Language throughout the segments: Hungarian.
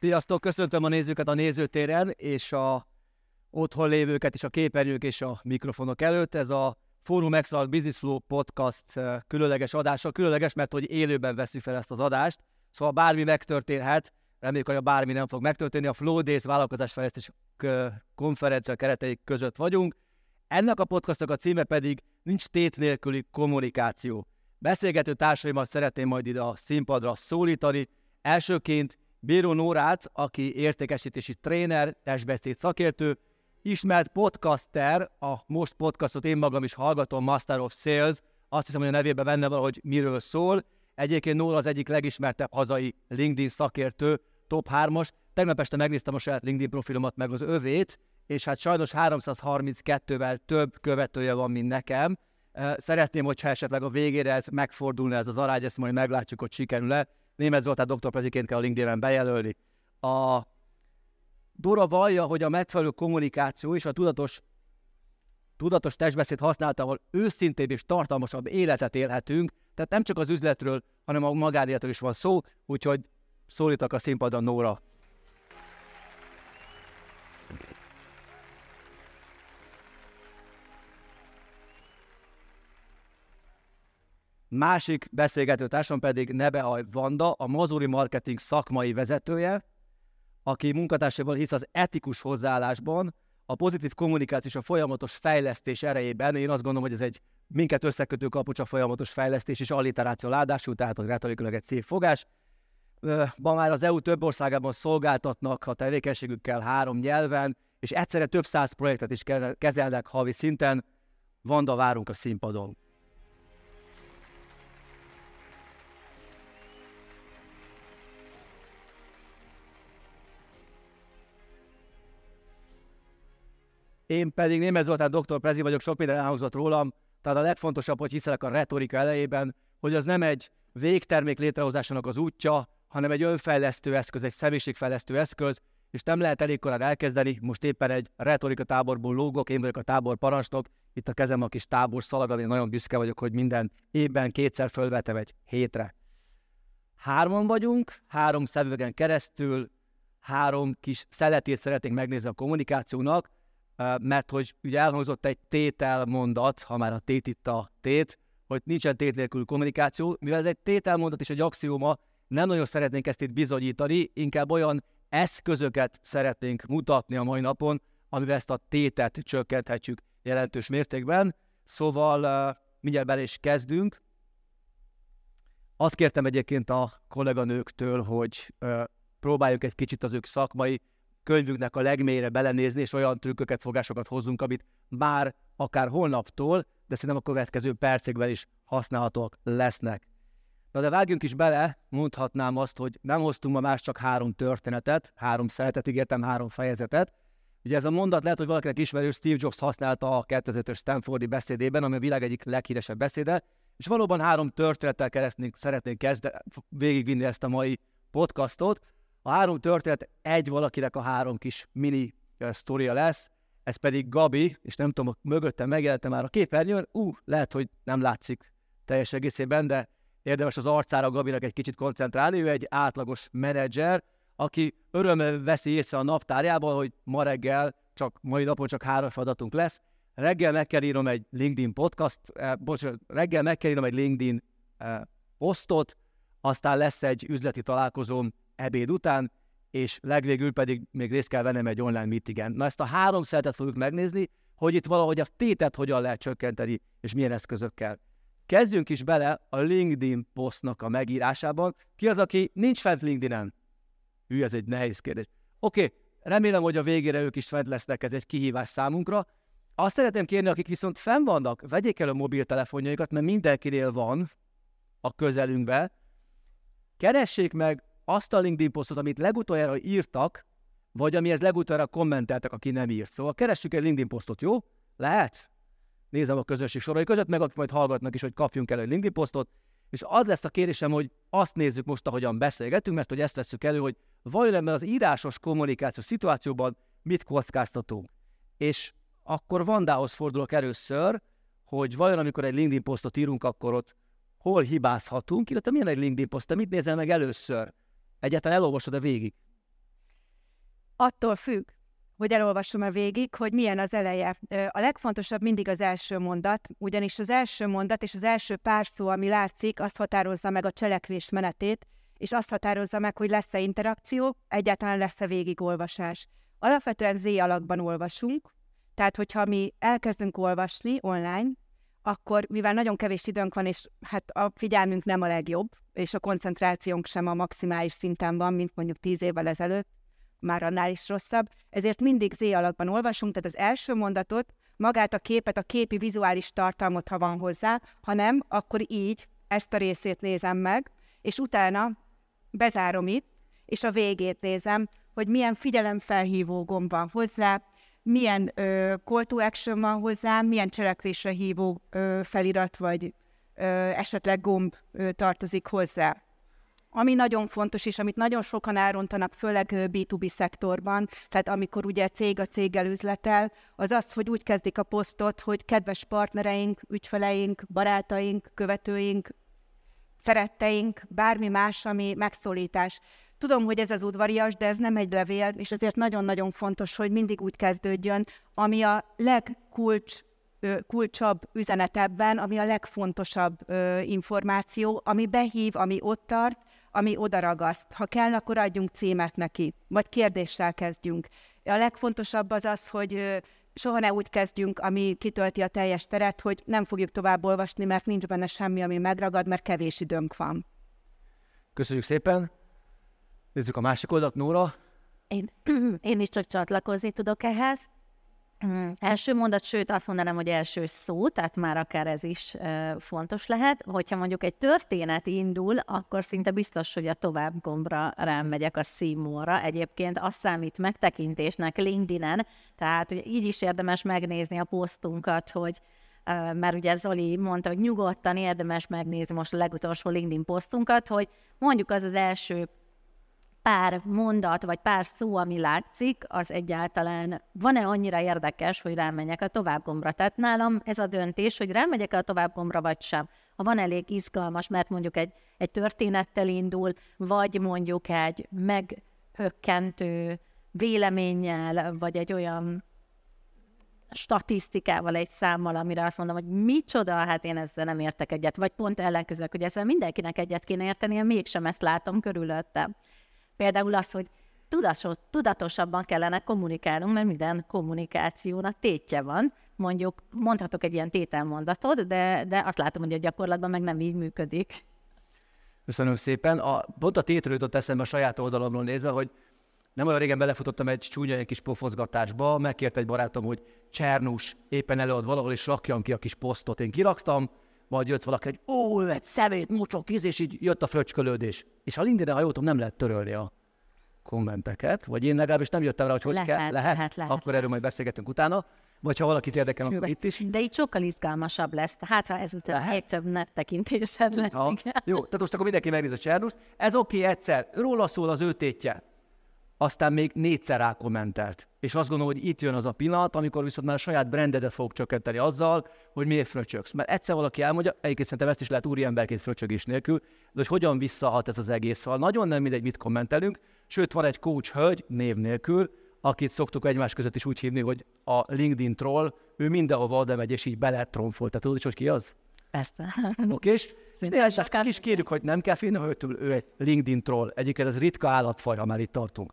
Sziasztok, köszöntöm a nézőket a nézőtéren, és a otthon lévőket is a képernyők és a mikrofonok előtt. Ez a Forum Excellent Business Flow podcast különleges adása. Különleges, mert hogy élőben veszük fel ezt az adást, szóval bármi megtörténhet, reméljük, hogy a bármi nem fog megtörténni. A Flow Days vállalkozásfejlesztés konferencia keretei között vagyunk. Ennek a podcastnak a címe pedig nincs tét nélküli kommunikáció. Beszélgető társaimat szeretném majd ide a színpadra szólítani. Elsőként Bíró Nórát, aki értékesítési tréner, testbeszéd szakértő, ismert podcaster, a most podcastot én magam is hallgatom, Master of Sales, azt hiszem, hogy a nevében benne van, hogy miről szól. Egyébként Nóra az egyik legismertebb hazai LinkedIn szakértő, top 3-as. Tegnap este megnéztem a saját LinkedIn profilomat, meg az övét, és hát sajnos 332-vel több követője van, mint nekem. Szeretném, hogyha esetleg a végére ez megfordulna ez az arány, ezt majd meglátjuk, hogy sikerül-e. Német Zoltán doktorpreziként kell a LinkedIn-en bejelölni. A Dora vallja, hogy a megfelelő kommunikáció és a tudatos, tudatos testbeszéd használatával őszintébb és tartalmasabb életet élhetünk, tehát nem csak az üzletről, hanem a magánéletről is van szó, úgyhogy szólítak a színpadon Nóra. Másik beszélgető társam pedig Nebehaj Vanda, a Mazuri Marketing szakmai vezetője, aki munkatársával hisz az etikus hozzáállásban, a pozitív kommunikáció és a folyamatos fejlesztés erejében. Én azt gondolom, hogy ez egy minket összekötő kapucs a folyamatos fejlesztés és alliteráció ládású, tehát a retorikailag egy szép fogás. Ma már az EU több országában szolgáltatnak a tevékenységükkel három nyelven, és egyszerre több száz projektet is kezelnek havi szinten. Vanda, várunk a színpadon. Én pedig Németh Zoltán doktor Prezi vagyok, sok minden elhangzott rólam, tehát a legfontosabb, hogy hiszelek a retorika elejében, hogy az nem egy végtermék létrehozásának az útja, hanem egy önfejlesztő eszköz, egy személyiségfejlesztő eszköz, és nem lehet elég korán elkezdeni. Most éppen egy retorika táborból lógok, én vagyok a tábor parancsnok, itt a kezem a kis tábor szalag, én nagyon büszke vagyok, hogy minden évben kétszer fölvetem egy hétre. Hárman vagyunk, három szemüvegen keresztül, három kis szeletét szeretnénk megnézni a kommunikációnak, mert hogy ugye elhangzott egy tételmondat, ha már a tét itt a tét, hogy nincsen tét nélkül kommunikáció, mivel ez egy tételmondat és egy axióma, nem nagyon szeretnénk ezt itt bizonyítani, inkább olyan eszközöket szeretnénk mutatni a mai napon, amivel ezt a tétet csökkenthetjük jelentős mértékben. Szóval mindjárt bele is kezdünk. Azt kértem egyébként a kolléganőktől, hogy próbáljuk egy kicsit az ők szakmai könyvünknek a legmélyre belenézni, és olyan trükköket, fogásokat hozzunk, amit már akár holnaptól, de szerintem a következő percekben is használhatóak lesznek. Na de vágjunk is bele, mondhatnám azt, hogy nem hoztunk ma más csak három történetet, három szeretet, ígértem három fejezetet. Ugye ez a mondat lehet, hogy valakinek ismerős, Steve Jobs használta a 2005-ös Stanfordi beszédében, ami a világ egyik leghíresebb beszéde, és valóban három történettel keresztnénk, szeretnénk kezdeni, végigvinni ezt a mai podcastot. A három történet egy valakinek a három kis mini sztoria lesz, ez pedig Gabi, és nem tudom, mögöttem megjelente már a képernyőn, ú, lehet, hogy nem látszik teljes egészében, de érdemes az arcára Gabinak egy kicsit koncentrálni, ő egy átlagos menedzser, aki örömmel veszi észre a naptárjában, hogy ma reggel, csak mai napon csak három feladatunk lesz. Reggel meg kell írnom egy LinkedIn podcast, eh, bocsánat, reggel meg kell írnom egy LinkedIn eh, posztot, aztán lesz egy üzleti találkozóm ebéd után, és legvégül pedig még részt kell vennem egy online meetingen. Na ezt a három szeretet fogjuk megnézni, hogy itt valahogy a tétet hogyan lehet csökkenteni, és milyen eszközökkel. Kezdjünk is bele a LinkedIn posztnak a megírásában. Ki az, aki nincs fent LinkedIn-en? Hű, ez egy nehéz kérdés. Oké, remélem, hogy a végére ők is fent lesznek, ez egy kihívás számunkra. Azt szeretném kérni, akik viszont fenn vannak, vegyék el a mobiltelefonjaikat, mert mindenkinél van a közelünkbe. Keressék meg azt a LinkedIn posztot, amit legutoljára írtak, vagy amihez legutoljára kommenteltek, aki nem írt. Szóval keressük egy LinkedIn posztot, jó? Lehet? Nézem a közösség sorai között, meg akik majd hallgatnak is, hogy kapjunk el egy LinkedIn posztot, és az lesz a kérésem, hogy azt nézzük most, ahogyan beszélgetünk, mert hogy ezt veszük elő, hogy vajon ebben az írásos kommunikáció szituációban mit kockáztatunk. És akkor Vandához fordulok először, hogy vajon amikor egy LinkedIn posztot írunk, akkor ott hol hibázhatunk, illetve milyen egy LinkedIn poszt, mit nézel meg először? Egyáltalán elolvasod-e végig? attól függ, hogy elolvasom-e végig, hogy milyen az eleje. A legfontosabb mindig az első mondat, ugyanis az első mondat és az első pár szó, ami látszik, azt határozza meg a cselekvés menetét, és azt határozza meg, hogy lesz-e interakció, egyáltalán lesz-e végigolvasás. Alapvetően Z alakban olvasunk, tehát hogyha mi elkezdünk olvasni online, akkor mivel nagyon kevés időnk van, és hát a figyelmünk nem a legjobb, és a koncentrációnk sem a maximális szinten van, mint mondjuk tíz évvel ezelőtt, már annál is rosszabb, ezért mindig Z alakban olvasunk, tehát az első mondatot, magát a képet, a képi vizuális tartalmat, ha van hozzá, ha nem, akkor így ezt a részét nézem meg, és utána bezárom itt, és a végét nézem, hogy milyen figyelemfelhívó gomb van hozzá, milyen ö, call to action van hozzá, milyen cselekvésre hívó ö, felirat vagy ö, esetleg gomb ö, tartozik hozzá. Ami nagyon fontos, és amit nagyon sokan elrontanak, főleg B2B szektorban, tehát amikor ugye cég a céggel üzletel, az az, hogy úgy kezdik a posztot, hogy kedves partnereink, ügyfeleink, barátaink, követőink, szeretteink, bármi más, ami megszólítás. Tudom, hogy ez az udvarias, de ez nem egy levél, és ezért nagyon-nagyon fontos, hogy mindig úgy kezdődjön, ami a legkulcs kulcsabb üzenet ebben, ami a legfontosabb ö, információ, ami behív, ami ott tart, ami odaragaszt. Ha kell, akkor adjunk címet neki, vagy kérdéssel kezdjünk. A legfontosabb az az, hogy soha ne úgy kezdjünk, ami kitölti a teljes teret, hogy nem fogjuk tovább olvasni, mert nincs benne semmi, ami megragad, mert kevés időnk van. Köszönjük szépen! Nézzük a másik oldalt, Nóra. Én, én is csak csatlakozni tudok ehhez. Első mondat, sőt azt mondanám, hogy első szó, tehát már akár ez is fontos lehet. Hogyha mondjuk egy történet indul, akkor szinte biztos, hogy a tovább gombra rámegyek a szímóra. Egyébként azt számít megtekintésnek LinkedIn-en, tehát ugye így is érdemes megnézni a posztunkat, hogy mert ugye Zoli mondta, hogy nyugodtan érdemes megnézni most a legutolsó LinkedIn posztunkat, hogy mondjuk az az első pár mondat, vagy pár szó, ami látszik, az egyáltalán van-e annyira érdekes, hogy rámenjek a tovább gombra. Tehát nálam ez a döntés, hogy rámegyek a tovább gombra, vagy sem. Ha van elég izgalmas, mert mondjuk egy, egy történettel indul, vagy mondjuk egy meghökkentő véleménnyel, vagy egy olyan statisztikával, egy számmal, amire azt mondom, hogy micsoda, hát én ezzel nem értek egyet, vagy pont ellenkezőleg, hogy ezzel mindenkinek egyet kéne érteni, én mégsem ezt látom körülöttem. Például az, hogy tudatos, tudatosabban kellene kommunikálnunk, mert minden kommunikációnak tétje van. Mondjuk mondhatok egy ilyen tételmondatot, de, de azt látom, hogy a gyakorlatban meg nem így működik. Köszönöm szépen. A, pont a tétről jutott eszembe a saját oldalamról nézve, hogy nem olyan régen belefutottam egy csúnya egy kis pofozgatásba, megkért egy barátom, hogy Csernus éppen előad valahol, és rakjam ki a kis posztot. Én kiraktam, majd jött valaki, hogy ó, egy szemét, mocsok, íz, és így jött a fröcskölődés. És a LinkedIn-en, ha jól tudom, nem lehet törölni a kommenteket, vagy én legalábbis nem jöttem rá, hogy hogy lehet, kell, lehet, lehet, lehet, akkor erről majd beszélgetünk utána, vagy ha valakit érdekel, akkor itt is. De itt sokkal izgalmasabb lesz, hát ha ezután még több nettekintésed lesz. Ha. Jó, tehát most akkor mindenki megnéz a Csernus. Ez oké okay, egyszer, róla szól az ő tétje aztán még négyszer rákommentelt. És azt gondolom, hogy itt jön az a pillanat, amikor viszont már a saját brandedet fog csökkenteni azzal, hogy miért fröcsögsz. Mert egyszer valaki elmondja, egyébként szerintem ezt is lehet úriemberként fröcsögés nélkül, de hogy hogyan visszahat ez az egész. Szóval nagyon nem mindegy, mit kommentelünk. Sőt, van egy coach hölgy, név nélkül, akit szoktuk egymás között is úgy hívni, hogy a LinkedIn troll, ő mindenhova oda megy, és így beletromfol. Tehát tudod, hogy ki az? Persze. Oké, és Tényleg, is kérjük, hogy nem kell félni, hogy ő egy LinkedIn troll. Egyébként ez ritka állatfaj, ha már itt tartunk.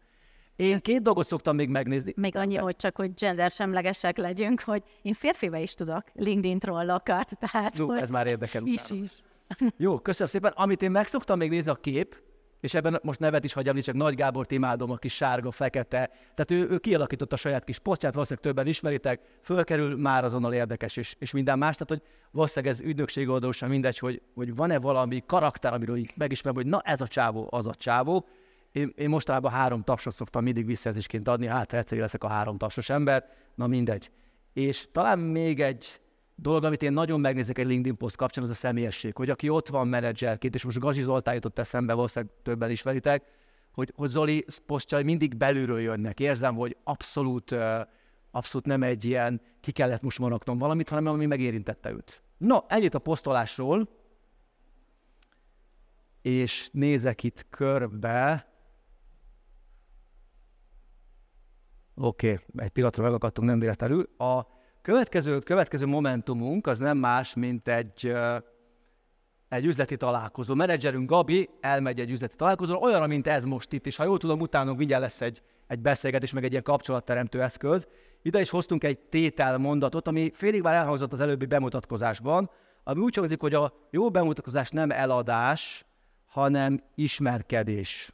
Én két dolgot szoktam még megnézni. Még annyi, hogy csak, hogy gender semlegesek legyünk, hogy én férfibe is tudok LinkedIn trollokat, tehát... Jó, ez már érdekel Is utána. is. Jó, köszönöm szépen. Amit én meg szoktam még nézni a kép, és ebben most nevet is hagyjam, csak Nagy Gábor imádom, a kis sárga, fekete. Tehát ő, ő kialakította a saját kis posztját, valószínűleg többen ismeritek, fölkerül, már azonnal érdekes, és, és minden más. Tehát, hogy valószínűleg ez ügynökség oldalon mindegy, hogy, hogy van-e valami karakter, amiről így megismerem, hogy na ez a csávó, az a csávó én, én mostanában három tapsot szoktam mindig visszajelzésként adni, hát egyszer leszek a három tapsos ember, na mindegy. És talán még egy dolog, amit én nagyon megnézek egy LinkedIn poszt kapcsán, az a személyesség, hogy aki ott van menedzserként, és most Gazi Zoltán jutott eszembe, valószínűleg többen ismeritek, hogy, hogy Zoli posztjai mindig belülről jönnek. Érzem, hogy abszolút, abszolút nem egy ilyen ki kellett most maradnom valamit, hanem ami megérintette őt. No, ennyit a posztolásról, és nézek itt körbe, Oké, okay, egy pillanatra megakadtunk, nem véletlenül. A következő, következő momentumunk az nem más, mint egy, egy üzleti találkozó. Menedzserünk Gabi elmegy egy üzleti találkozóra, olyan, mint ez most itt, és ha jól tudom, utána mindjárt lesz egy, egy beszélgetés, meg egy ilyen kapcsolatteremtő eszköz. Ide is hoztunk egy tételmondatot, ami félig már elhangzott az előbbi bemutatkozásban, ami úgy hangzik, hogy a jó bemutatkozás nem eladás, hanem ismerkedés.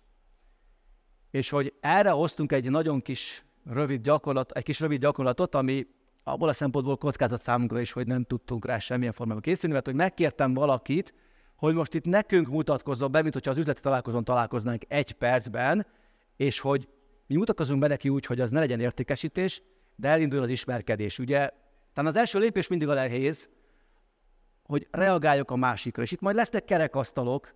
És hogy erre hoztunk egy nagyon kis rövid gyakorlat, egy kis rövid gyakorlatot, ami abból a szempontból kockázat számunkra is, hogy nem tudtunk rá semmilyen formában készülni, mert hogy megkértem valakit, hogy most itt nekünk mutatkozzon be, mint hogyha az üzleti találkozón találkoznánk egy percben, és hogy mi mutatkozunk be neki úgy, hogy az ne legyen értékesítés, de elindul az ismerkedés. Ugye, talán az első lépés mindig a lehéz, hogy reagáljak a másikra. És itt majd lesznek kerekasztalok,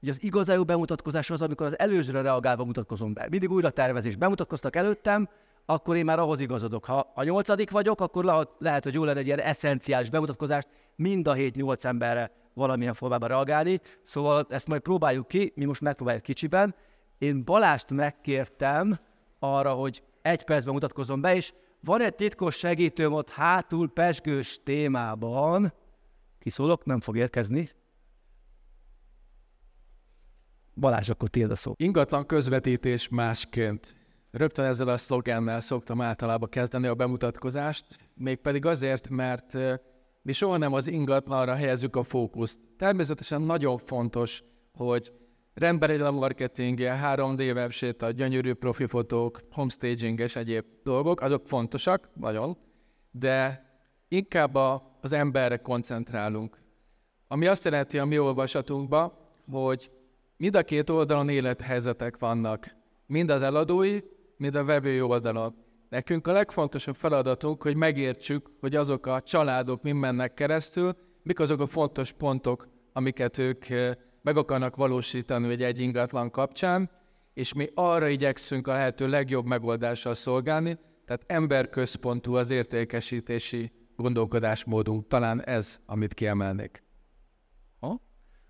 hogy az igazán bemutatkozás az, amikor az előzőre reagálva mutatkozom be. Mindig újra tervezés. Bemutatkoztak előttem, akkor én már ahhoz igazodok. Ha a nyolcadik vagyok, akkor lehet, hogy jó lenne egy ilyen eszenciális bemutatkozást mind a hét-nyolc emberre valamilyen formában reagálni. Szóval ezt majd próbáljuk ki, mi most megpróbáljuk kicsiben. Én Balást megkértem arra, hogy egy percben mutatkozom be, és van egy titkos segítőm ott hátul pesgős témában. Kiszólok, nem fog érkezni. Balázs, akkor tiéd a szó. Ingatlan közvetítés másként. Rögtön ezzel a szlogennel szoktam általában kezdeni a bemutatkozást, mégpedig azért, mert mi soha nem az ingatlanra helyezzük a fókuszt. Természetesen nagyon fontos, hogy rendben a marketingje, 3D websét, gyönyörű profi fotók, homestaging és egyéb dolgok, azok fontosak, nagyon, de inkább a, az emberre koncentrálunk. Ami azt jelenti a mi olvasatunkban, hogy mind a két oldalon élethelyzetek vannak. Mind az eladói, mind a vevői oldalon. Nekünk a legfontosabb feladatunk, hogy megértsük, hogy azok a családok mind mennek keresztül, mik azok a fontos pontok, amiket ők meg akarnak valósítani egy, egy ingatlan kapcsán, és mi arra igyekszünk a lehető legjobb megoldással szolgálni, tehát emberközpontú az értékesítési gondolkodásmódunk. Talán ez, amit kiemelnék. Ha?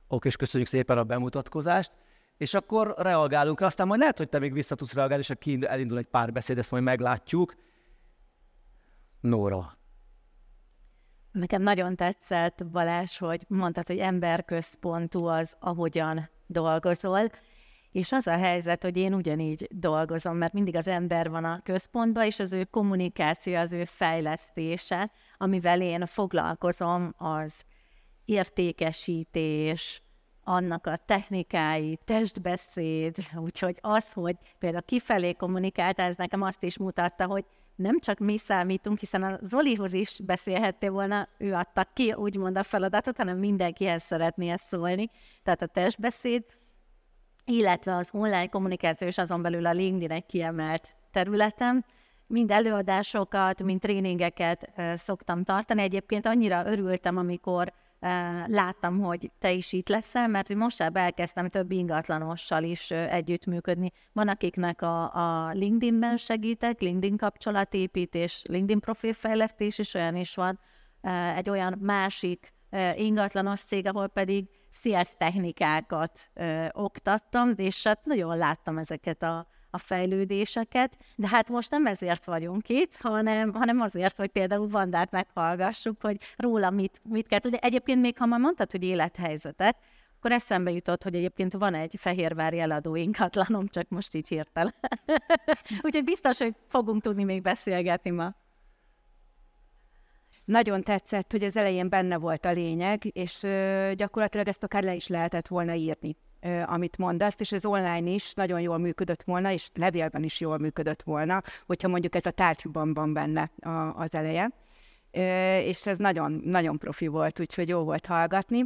Oké, és köszönjük szépen a bemutatkozást és akkor reagálunk rá. Aztán majd lehet, hogy te még vissza tudsz reagálni, és akkor elindul egy pár beszéd, ezt majd meglátjuk. Nóra. Nekem nagyon tetszett, Balázs, hogy mondtad, hogy emberközpontú az, ahogyan dolgozol, és az a helyzet, hogy én ugyanígy dolgozom, mert mindig az ember van a központban, és az ő kommunikáció, az ő fejlesztése, amivel én foglalkozom, az értékesítés, annak a technikái, testbeszéd, úgyhogy az, hogy például kifelé kommunikált, ez nekem azt is mutatta, hogy nem csak mi számítunk, hiszen a Zolihoz is beszélhettél volna, ő adta ki úgymond a feladatot, hanem mindenkihez szeretné ezt szólni. Tehát a testbeszéd, illetve az online kommunikáció és azon belül a LinkedIn kiemelt területem. Mind előadásokat, mind tréningeket szoktam tartani. Egyébként annyira örültem, amikor láttam, hogy te is itt leszel, mert most elkezdtem több ingatlanossal is együttműködni. Van, akiknek a, a LinkedIn-ben segítek, LinkedIn kapcsolatépítés, LinkedIn profilfejlesztés is olyan is van, egy olyan másik ingatlanos cég, ahol pedig CS technikákat oktattam, és hát nagyon láttam ezeket a a fejlődéseket, de hát most nem ezért vagyunk itt, hanem, hanem azért, hogy például Vandát meghallgassuk, hogy róla mit, mit kell tudni. Egyébként még ha már mondtad, hogy élethelyzetet, akkor eszembe jutott, hogy egyébként van egy fehérvári eladó ingatlanom, csak most így hirtelen. Úgyhogy biztos, hogy fogunk tudni még beszélgetni ma. Nagyon tetszett, hogy az elején benne volt a lényeg, és gyakorlatilag ezt akár le is lehetett volna írni amit mondasz, és ez online is nagyon jól működött volna, és levélben is jól működött volna, hogyha mondjuk ez a tárgyban van benne az eleje. És ez nagyon, nagyon profi volt, úgyhogy jó volt hallgatni.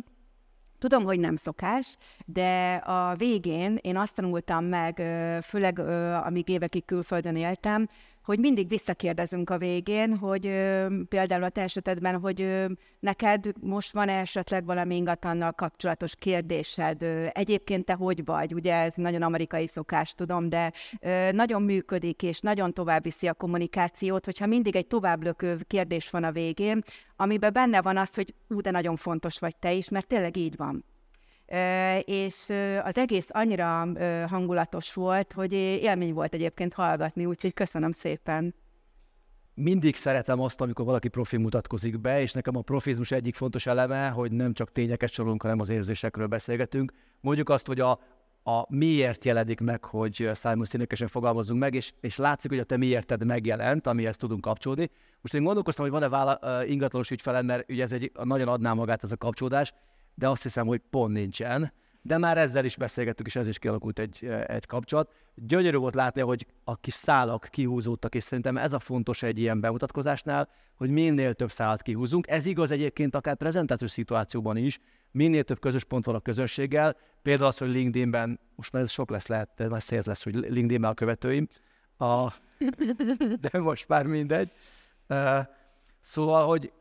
Tudom, hogy nem szokás, de a végén én azt tanultam meg, főleg amíg évekig külföldön éltem, hogy mindig visszakérdezünk a végén, hogy ö, például a te esetedben, hogy ö, neked most van esetleg valami ingatlannal kapcsolatos kérdésed, ö, egyébként te hogy vagy, ugye ez nagyon amerikai szokás, tudom, de ö, nagyon működik, és nagyon tovább viszi a kommunikációt, hogyha mindig egy továbblökő kérdés van a végén, amiben benne van az, hogy ú, de nagyon fontos vagy te is, mert tényleg így van és az egész annyira hangulatos volt, hogy élmény volt egyébként hallgatni, úgyhogy köszönöm szépen mindig szeretem azt, amikor valaki profi mutatkozik be, és nekem a profizmus egyik fontos eleme, hogy nem csak tényeket sorolunk, hanem az érzésekről beszélgetünk. Mondjuk azt, hogy a, a miért jelenik meg, hogy színekesen fogalmazunk meg, és, és látszik, hogy a te miérted megjelent, amihez tudunk kapcsolódni. Most én gondolkoztam, hogy van-e vála, ingatlanos ügyfelem, mert ugye ez egy, nagyon adná magát ez a kapcsolódás, de azt hiszem, hogy pont nincsen de már ezzel is beszélgettük, és ez is kialakult egy, egy kapcsolat. Gyönyörű volt látni, hogy a kis szálak kihúzódtak, és szerintem ez a fontos egy ilyen bemutatkozásnál, hogy minél több szálat kihúzunk. Ez igaz egyébként akár prezentációs szituációban is, minél több közös pont van a közönséggel, például az, hogy LinkedInben, most már ez sok lesz lehet, de nagy szél lesz, hogy LinkedInben a követőim, a, de most már mindegy. Uh, szóval, hogy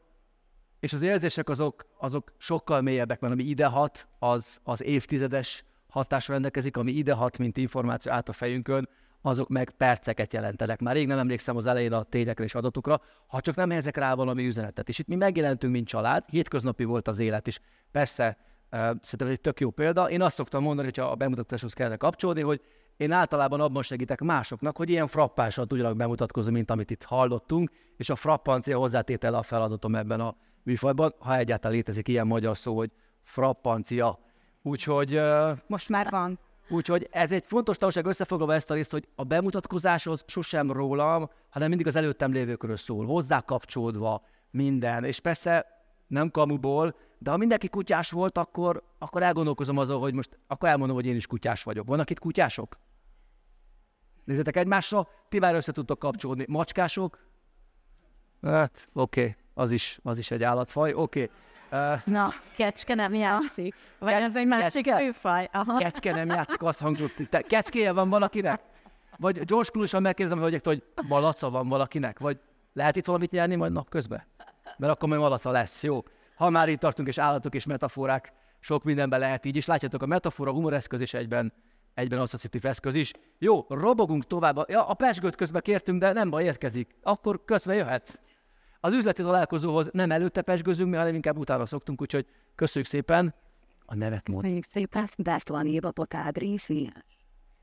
és az érzések azok, azok sokkal mélyebbek, mert ami idehat, az, az évtizedes hatásra rendelkezik, ami idehat, mint információ át a fejünkön, azok meg perceket jelentenek. Már rég nem emlékszem az elején a tényekre és adatokra, ha csak nem helyezek rá valami üzenetet. És itt mi megjelentünk, mint család, hétköznapi volt az élet is. Persze, uh, szerintem ez egy tök jó példa. Én azt szoktam mondani, hogyha a bemutatáshoz kellene kapcsolni, hogy én általában abban segítek másoknak, hogy ilyen frappánsan tudjanak bemutatkozni, mint amit itt hallottunk, és a frappancia hozzátétele a feladatom ebben a műfajban, ha egyáltalán létezik ilyen magyar szó, hogy frappancia. Úgyhogy... Most már van. Úgyhogy ez egy fontos tanulság összefoglalva ezt a részt, hogy a bemutatkozás az sosem rólam, hanem mindig az előttem lévőkről szól, hozzá kapcsolódva minden. És persze nem kamuból, de ha mindenki kutyás volt, akkor, akkor elgondolkozom azon, hogy most akkor elmondom, hogy én is kutyás vagyok. Vannak itt kutyások? Nézzétek egymásra, ti már össze tudtok kapcsolódni. Macskások? Hát, oké. Okay az is, az is egy állatfaj. Oké. Okay. Uh, Na, kecske nem játszik. Vagy ez egy másik főfaj. Aha. Kecske nem játszik, azt hangzott. Te, keckéje van valakinek? Vagy George Clooney-san megkérdezem, hogy, hogy malaca van valakinek? Vagy lehet itt valamit nyerni majd napközben? Mert akkor majd malaca lesz, jó? Ha már itt tartunk, és állatok és metaforák, sok mindenben lehet így is. Látjátok, a metafora, humoreszköz is egyben, egyben asszociatív eszköz is. Jó, robogunk tovább. Ja, a pesgőt közben kértünk, de nem baj, érkezik. Akkor közben jöhetsz. Az üzleti találkozóhoz nem előtte pesgőzünk, hanem inkább utána szoktunk, úgyhogy köszönjük szépen. A nevet mond. Köszönjük szépen, Bertalan írvatott Ádrész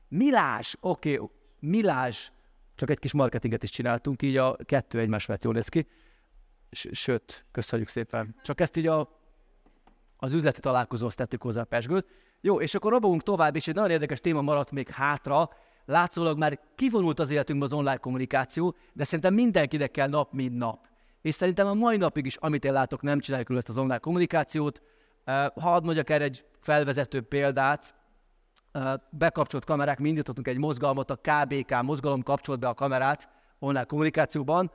Milás, oké, okay. Milás, csak egy kis marketinget is csináltunk, így a kettő egymás mellett jól néz ki. Sőt, köszönjük szépen. Csak ezt így a, az üzleti találkozóhoz tettük hozzá a pesgőt. Jó, és akkor robogunk tovább, és egy nagyon érdekes téma maradt még hátra. Látszólag már kivonult az életünkbe az online kommunikáció, de szerintem mindenkinek kell nap, mint nap és szerintem a mai napig is, amit én látok, nem csináljuk ezt az online kommunikációt. Hadd mondjak erre egy felvezető példát, bekapcsolt kamerák, mi egy mozgalmat, a KBK mozgalom kapcsolt be a kamerát online kommunikációban.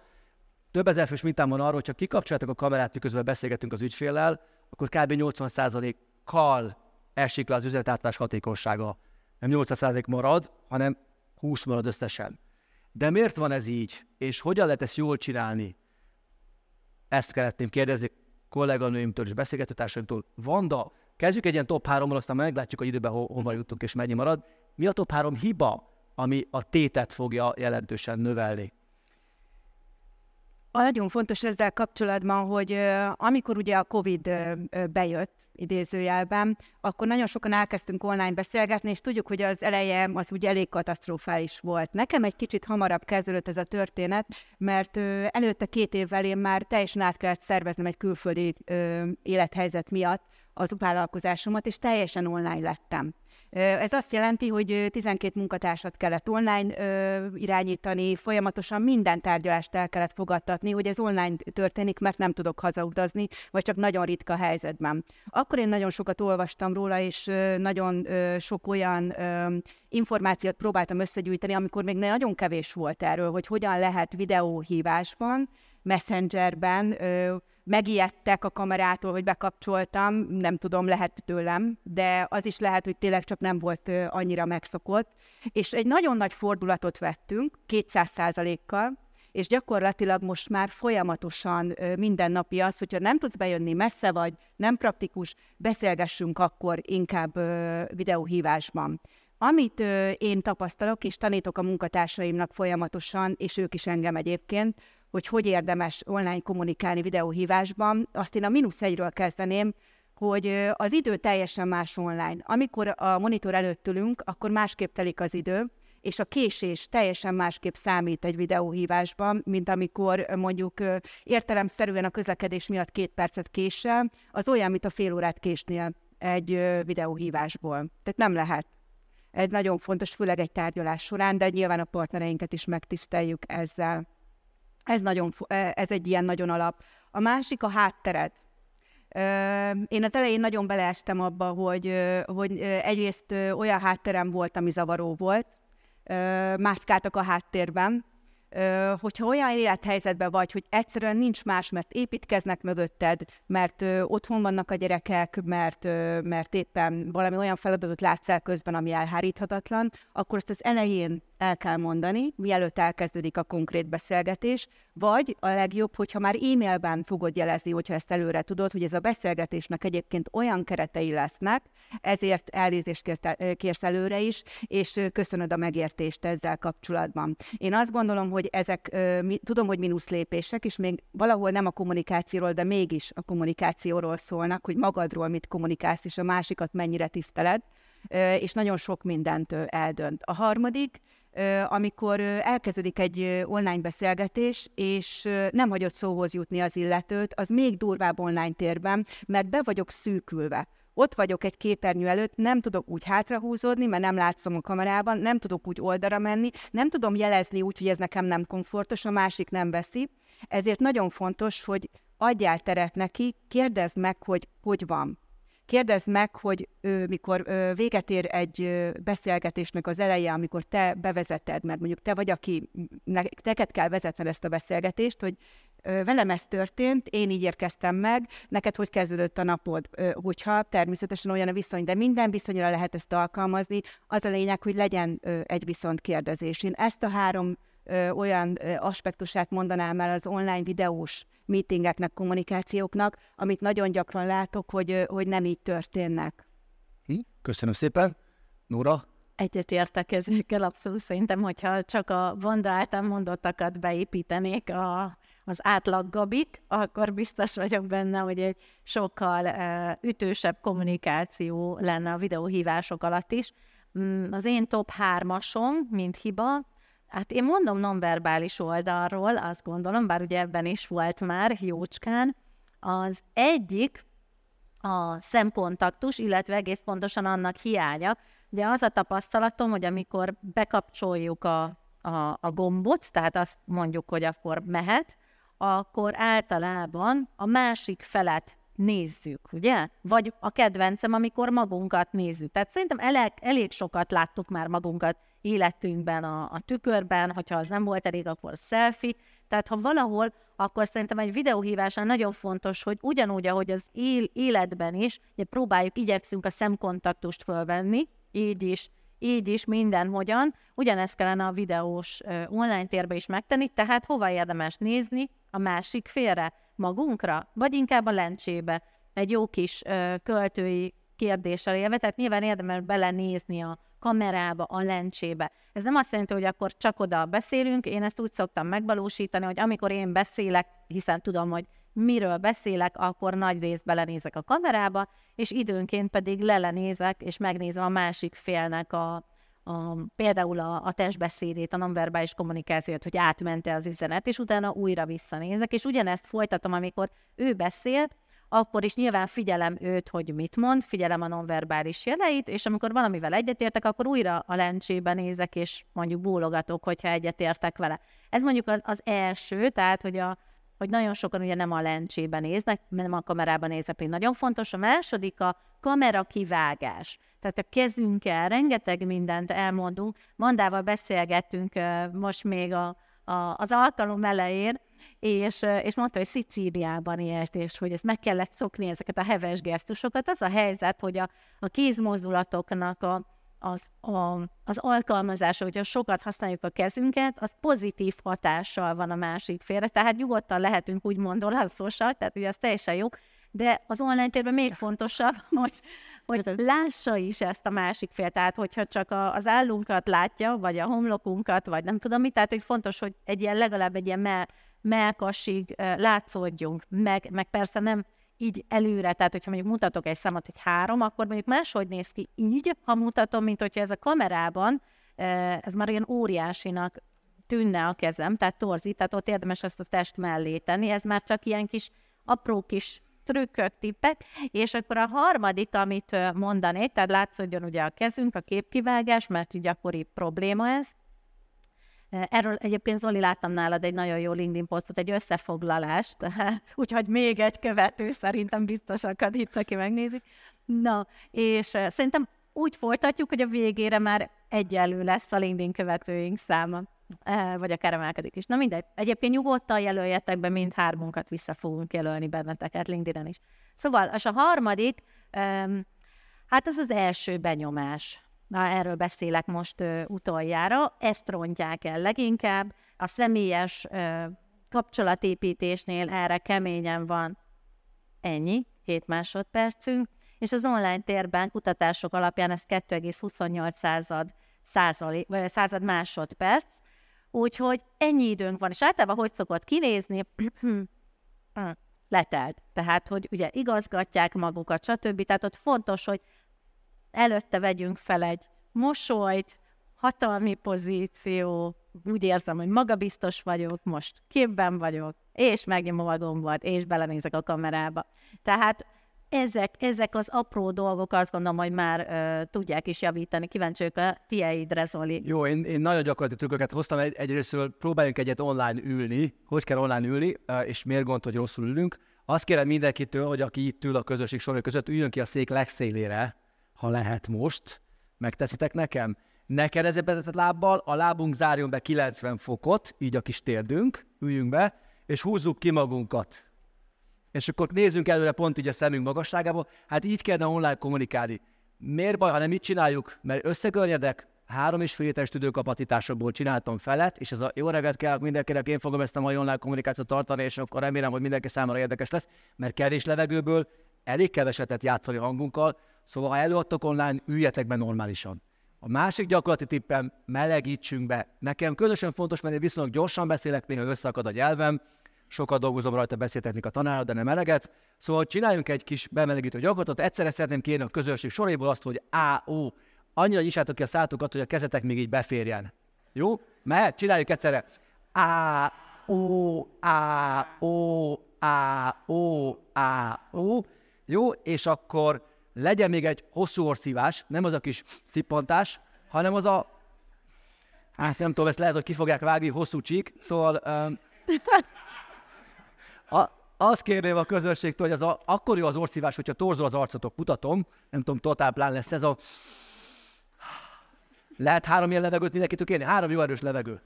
Több ezer fős mintán van arról, hogyha kikapcsoljátok a kamerát, miközben beszélgetünk az ügyféllel, akkor kb. 80%-kal esik le az üzletátlás hatékonysága. Nem 80% marad, hanem 20 marad összesen. De miért van ez így, és hogyan lehet ezt jól csinálni? Ezt szeretném kérdezni kolléganőimtől és beszélgetőtársaimtól. Vanda, kezdjük egy ilyen top 3 aztán meglátjuk, hogy időben ho- hova jutunk és mennyi marad. Mi a top 3 hiba, ami a tétet fogja jelentősen növelni? Nagyon fontos ezzel kapcsolatban, hogy amikor ugye a COVID bejött, idézőjelben, akkor nagyon sokan elkezdtünk online beszélgetni, és tudjuk, hogy az eleje az úgy elég katasztrofális volt. Nekem egy kicsit hamarabb kezdődött ez a történet, mert előtte két évvel én már teljesen át kellett szerveznem egy külföldi ö, élethelyzet miatt az vállalkozásomat, és teljesen online lettem. Ez azt jelenti, hogy 12 munkatársat kellett online irányítani, folyamatosan minden tárgyalást el kellett fogadtatni, hogy ez online történik, mert nem tudok hazautazni, vagy csak nagyon ritka helyzetben. Akkor én nagyon sokat olvastam róla, és nagyon sok olyan információt próbáltam összegyűjteni, amikor még nagyon kevés volt erről, hogy hogyan lehet videóhívásban, messengerben megijedtek a kamerától, hogy bekapcsoltam, nem tudom, lehet tőlem, de az is lehet, hogy tényleg csak nem volt annyira megszokott. És egy nagyon nagy fordulatot vettünk, 200 százalékkal, és gyakorlatilag most már folyamatosan minden napi az, hogyha nem tudsz bejönni, messze vagy, nem praktikus, beszélgessünk akkor inkább videóhívásban. Amit én tapasztalok, és tanítok a munkatársaimnak folyamatosan, és ők is engem egyébként, hogy hogy érdemes online kommunikálni videóhívásban, azt én a mínusz egyről kezdeném, hogy az idő teljesen más online. Amikor a monitor előtt ülünk, akkor másképp telik az idő, és a késés teljesen másképp számít egy videóhívásban, mint amikor mondjuk értelemszerűen a közlekedés miatt két percet késsel, az olyan, mint a fél órát késnél egy videóhívásból. Tehát nem lehet. Ez nagyon fontos, főleg egy tárgyalás során, de nyilván a partnereinket is megtiszteljük ezzel. Ez, nagyon, ez egy ilyen nagyon alap. A másik a háttered. Én az elején nagyon beleestem abba, hogy, hogy egyrészt olyan hátterem volt, ami zavaró volt, mászkáltak a háttérben, hogyha olyan élethelyzetben vagy, hogy egyszerűen nincs más, mert építkeznek mögötted, mert otthon vannak a gyerekek, mert, mert éppen valami olyan feladatot látsz el közben, ami elháríthatatlan, akkor ezt az elején el kell mondani, mielőtt elkezdődik a konkrét beszélgetés, vagy a legjobb, hogyha már e-mailben fogod jelezni, hogyha ezt előre tudod, hogy ez a beszélgetésnek egyébként olyan keretei lesznek, ezért elnézést kérsz előre is, és köszönöd a megértést ezzel kapcsolatban. Én azt gondolom, hogy ezek, tudom, hogy mínusz lépések, és még valahol nem a kommunikációról, de mégis a kommunikációról szólnak, hogy magadról mit kommunikálsz, és a másikat mennyire tiszteled, és nagyon sok mindent eldönt. A harmadik, amikor elkezdődik egy online beszélgetés, és nem hagyott szóhoz jutni az illetőt, az még durvább online térben, mert be vagyok szűkülve. Ott vagyok egy képernyő előtt, nem tudok úgy hátrahúzódni, mert nem látszom a kamerában, nem tudok úgy oldalra menni, nem tudom jelezni úgy, hogy ez nekem nem komfortos, a másik nem veszi. Ezért nagyon fontos, hogy adjál teret neki, kérdezd meg, hogy hogy van Kérdezd meg, hogy ő, mikor ő, véget ér egy ö, beszélgetésnek az eleje, amikor te bevezeted, mert mondjuk te vagy, aki ne, neked kell vezetned ezt a beszélgetést, hogy ö, velem ez történt, én így érkeztem meg, neked hogy kezdődött a napod, ö, hogyha természetesen olyan a viszony, de minden viszonyra lehet ezt alkalmazni, az a lényeg, hogy legyen ö, egy viszont kérdezés. Én ezt a három ö, olyan ö, aspektusát mondanám el az online videós meetingeknek, kommunikációknak, amit nagyon gyakran látok, hogy, hogy nem így történnek. Hm? Köszönöm szépen. Nóra? Egyet értek ezekkel abszolút. Szerintem, hogyha csak a Vanda által mondottakat beépítenék a, az átlag gabik, akkor biztos vagyok benne, hogy egy sokkal uh, ütősebb kommunikáció lenne a videóhívások alatt is. Mm, az én top hármasom, mint hiba, Hát én mondom nonverbális oldalról, azt gondolom, bár ugye ebben is volt már jócskán, az egyik a szemkontaktus, illetve egész pontosan annak hiánya. Ugye az a tapasztalatom, hogy amikor bekapcsoljuk a, a, a gombot, tehát azt mondjuk, hogy akkor mehet, akkor általában a másik felet nézzük, ugye? Vagy a kedvencem, amikor magunkat nézzük. Tehát szerintem elég, elég sokat láttuk már magunkat életünkben a, a tükörben, hogyha az nem volt elég, akkor selfie. Tehát ha valahol, akkor szerintem egy videóhívásán nagyon fontos, hogy ugyanúgy, ahogy az él, életben is, ugye próbáljuk, igyekszünk a szemkontaktust fölvenni, így is, így is mindenhogyan, ugyanezt kellene a videós online térbe is megtenni, tehát hova érdemes nézni a másik félre, magunkra, vagy inkább a lencsébe. Egy jó kis uh, költői kérdéssel élve, tehát nyilván érdemes belenézni a kamerába, a lencsébe. Ez nem azt jelenti, hogy akkor csak oda beszélünk, én ezt úgy szoktam megvalósítani, hogy amikor én beszélek, hiszen tudom, hogy miről beszélek, akkor nagy részt belenézek a kamerába, és időnként pedig lelenézek, és megnézem a másik félnek a, a, például a, a testbeszédét, a nonverbális kommunikációt, hogy átmente az üzenet, és utána újra visszanézek, és ugyanezt folytatom, amikor ő beszél, akkor is nyilván figyelem őt, hogy mit mond, figyelem a nonverbális jeleit, és amikor valamivel egyetértek, akkor újra a lencsébe nézek, és mondjuk bólogatok, hogyha egyetértek vele. Ez mondjuk az, az első, tehát, hogy a, hogy nagyon sokan ugye nem a lencsében néznek, nem a kamerában néznek, pedig nagyon fontos. A második a kamera kivágás. Tehát a kezünkkel rengeteg mindent elmondunk. Mandával beszélgettünk most még a, a, az alkalom elején, és, és mondta, hogy Szicíliában élt, és hogy ezt meg kellett szokni, ezeket a heves gesztusokat. Az a helyzet, hogy a, a kézmozdulatoknak a, az, a, az alkalmazása, hogyha sokat használjuk a kezünket, az pozitív hatással van a másik félre, tehát nyugodtan lehetünk úgymond olaszosak, tehát ugye az teljesen jó, de az online térben még fontosabb, hogy, hogy lássa is ezt a másik fél, tehát hogyha csak a, az állunkat látja, vagy a homlokunkat, vagy nem tudom mit, tehát hogy fontos, hogy egy ilyen legalább egy ilyen mell, melkasig látszódjunk, meg, meg persze nem így előre, tehát hogyha mondjuk mutatok egy számot, hogy három, akkor mondjuk máshogy néz ki így, ha mutatom, mint hogyha ez a kamerában, ez már ilyen óriásinak tűnne a kezem, tehát torzít, tehát ott érdemes ezt a test mellé tenni, ez már csak ilyen kis apró kis trükkök, tippek, és akkor a harmadik, amit mondanék, tehát látszódjon ugye a kezünk, a képkivágás, mert így gyakori probléma ez, Erről egyébként Zoli láttam nálad egy nagyon jó LinkedIn posztot, egy összefoglalást, úgyhogy még egy követő szerintem biztos akad itt, aki megnézi. Na, és szerintem úgy folytatjuk, hogy a végére már egyenlő lesz a LinkedIn követőink száma. Vagy akár emelkedik is. Na mindegy. Egyébként nyugodtan jelöljetek be, mind hármunkat vissza fogunk jelölni benneteket LinkedIn-en is. Szóval, és a harmadik, hát ez az első benyomás. Na, erről beszélek most ö, utoljára. Ezt rontják el leginkább. A személyes kapcsolatépítésnél erre keményen van ennyi, 7 másodpercünk, és az online térben kutatások alapján ez 2,28 század, százali, vagy század másodperc, úgyhogy ennyi időnk van, és általában hogy szokott kinézni? Letelt. Tehát, hogy ugye igazgatják magukat, stb. Tehát ott fontos, hogy előtte vegyünk fel egy mosolyt, hatalmi pozíció, úgy érzem, hogy magabiztos vagyok, most képben vagyok, és megnyomom a gombot, és belenézek a kamerába. Tehát ezek, ezek az apró dolgok azt gondolom, hogy már uh, tudják is javítani. Kíváncsi a tieidre, Zoli. Jó, én, én nagyon gyakorlati trükköket hoztam. Egy, egyrészt próbáljunk egyet online ülni. Hogy kell online ülni, és miért gond, hogy rosszul ülünk. Azt kérem mindenkitől, hogy aki itt ül a közösség sorok között, üljön ki a szék legszélére, ha lehet most. Megteszitek nekem? Ne keresztbe lábbal, a lábunk zárjon be 90 fokot, így a kis térdünk, üljünk be, és húzzuk ki magunkat és akkor nézzünk előre pont így a szemünk magasságába, hát így kellene online kommunikálni. Miért baj, ha nem így csináljuk? Mert összegörnyedek, három és fél literes tüdőkapacitásokból csináltam felet, és ez a jó reggelt kell mindenkinek, én fogom ezt a mai online kommunikációt tartani, és akkor remélem, hogy mindenki számára érdekes lesz, mert kevés levegőből elég kevesetet játszani hangunkkal, szóval ha előadtok online, üljetek be normálisan. A másik gyakorlati tippem, melegítsünk be. Nekem közösen fontos, mert én viszonylag gyorsan beszélek, néha összeakad a nyelvem, sokat dolgozom rajta beszéltetni a tanárral, de nem eleget. Szóval csináljunk egy kis bemelegítő gyakorlatot. Egyszerre szeretném kérni a közönség soréból azt, hogy A, O, annyira nyisátok ki a szátokat, hogy a kezetek még így beférjen. Jó? Mehet? Csináljuk egyszerre. A, O, A, O, A, O, A, O. Jó? És akkor legyen még egy hosszú orszívás, nem az a kis szippantás, hanem az a Hát nem tudom, ezt lehet, hogy ki fogják vágni, hosszú csík, szóval um, a, azt kérném a közönségtől, hogy az a, akkor jó az orszívás, hogyha torzol az arcotok, mutatom, nem tudom, totál plán lesz ez a... Lehet három ilyen levegőt mindenkitől kérni? Három jó erős levegő.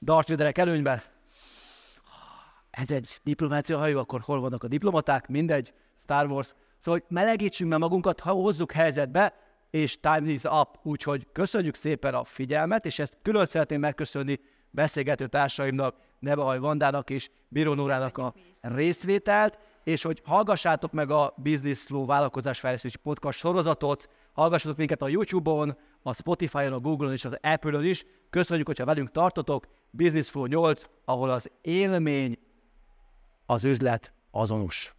Darth Vaderek előnyben. Ez egy diplomácia hajó, akkor hol vannak a diplomaták? Mindegy. Star Wars. Szóval, hogy melegítsünk meg magunkat, ha hozzuk helyzetbe, és time is up. Úgyhogy köszönjük szépen a figyelmet, és ezt külön szeretném megköszönni beszélgető társaimnak, Nebahaj Vandának és Bíró Nórának a részvételt, és hogy hallgassátok meg a Business Flow vállalkozásfejlesztési podcast sorozatot, hallgassatok minket a YouTube-on, a Spotify-on, a Google-on és az Apple-on is. Köszönjük, hogyha velünk tartotok. Business Flow 8, ahol az élmény, az üzlet azonos.